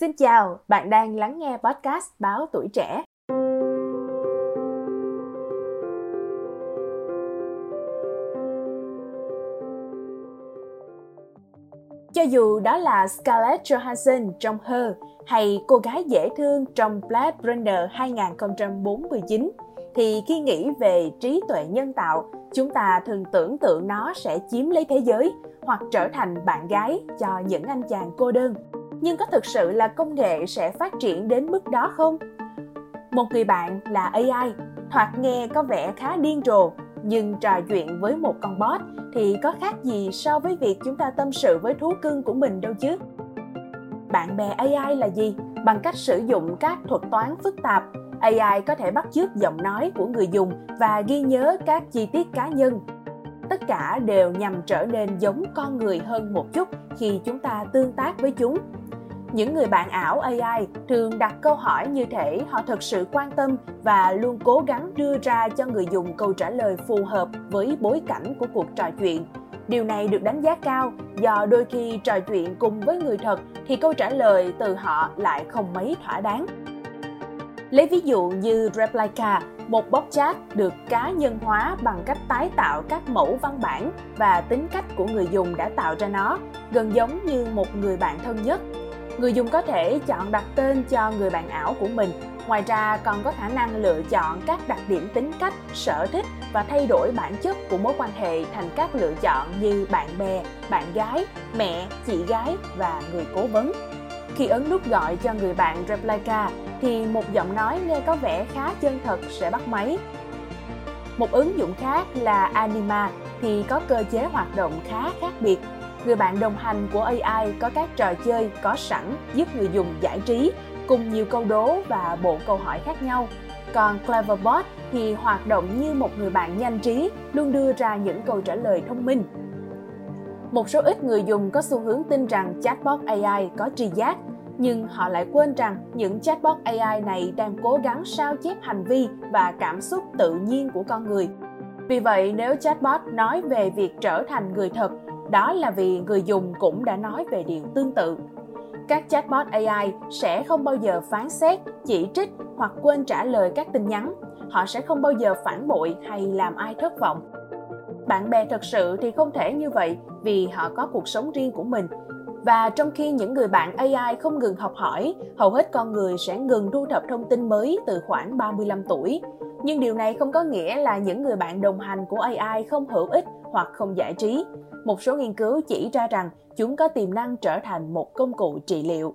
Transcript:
Xin chào, bạn đang lắng nghe podcast Báo Tuổi Trẻ. Cho dù đó là Scarlett Johansson trong Her hay cô gái dễ thương trong Blade Runner 2049, thì khi nghĩ về trí tuệ nhân tạo, chúng ta thường tưởng tượng nó sẽ chiếm lấy thế giới hoặc trở thành bạn gái cho những anh chàng cô đơn nhưng có thực sự là công nghệ sẽ phát triển đến mức đó không? Một người bạn là ai thoạt nghe có vẻ khá điên rồ, nhưng trò chuyện với một con bot thì có khác gì so với việc chúng ta tâm sự với thú cưng của mình đâu chứ? Bạn bè ai là gì? Bằng cách sử dụng các thuật toán phức tạp ai có thể bắt chước giọng nói của người dùng và ghi nhớ các chi tiết cá nhân tất cả đều nhằm trở nên giống con người hơn một chút khi chúng ta tương tác với chúng. Những người bạn ảo ai thường đặt câu hỏi như thể họ thực sự quan tâm và luôn cố gắng đưa ra cho người dùng câu trả lời phù hợp với bối cảnh của cuộc trò chuyện. Điều này được đánh giá cao do đôi khi trò chuyện cùng với người thật thì câu trả lời từ họ lại không mấy thỏa đáng lấy ví dụ như replica, một bot chat được cá nhân hóa bằng cách tái tạo các mẫu văn bản và tính cách của người dùng đã tạo ra nó, gần giống như một người bạn thân nhất. Người dùng có thể chọn đặt tên cho người bạn ảo của mình. Ngoài ra, còn có khả năng lựa chọn các đặc điểm tính cách, sở thích và thay đổi bản chất của mối quan hệ thành các lựa chọn như bạn bè, bạn gái, mẹ, chị gái và người cố vấn khi ấn nút gọi cho người bạn replica thì một giọng nói nghe có vẻ khá chân thật sẽ bắt máy một ứng dụng khác là anima thì có cơ chế hoạt động khá khác biệt người bạn đồng hành của AI có các trò chơi có sẵn giúp người dùng giải trí cùng nhiều câu đố và bộ câu hỏi khác nhau. Còn Cleverbot thì hoạt động như một người bạn nhanh trí, luôn đưa ra những câu trả lời thông minh. Một số ít người dùng có xu hướng tin rằng chatbot AI có tri giác, nhưng họ lại quên rằng những chatbot AI này đang cố gắng sao chép hành vi và cảm xúc tự nhiên của con người. Vì vậy, nếu chatbot nói về việc trở thành người thật đó là vì người dùng cũng đã nói về điều tương tự. Các chatbot ai sẽ không bao giờ phán xét chỉ trích hoặc quên trả lời các tin nhắn. Họ sẽ không bao giờ phản bội hay làm ai thất vọng bạn bè thật sự thì không thể như vậy vì họ có cuộc sống riêng của mình. Và trong khi những người bạn AI không ngừng học hỏi, hầu hết con người sẽ ngừng thu thập thông tin mới từ khoảng 35 tuổi. Nhưng điều này không có nghĩa là những người bạn đồng hành của AI không hữu ích hoặc không giải trí. Một số nghiên cứu chỉ ra rằng chúng có tiềm năng trở thành một công cụ trị liệu.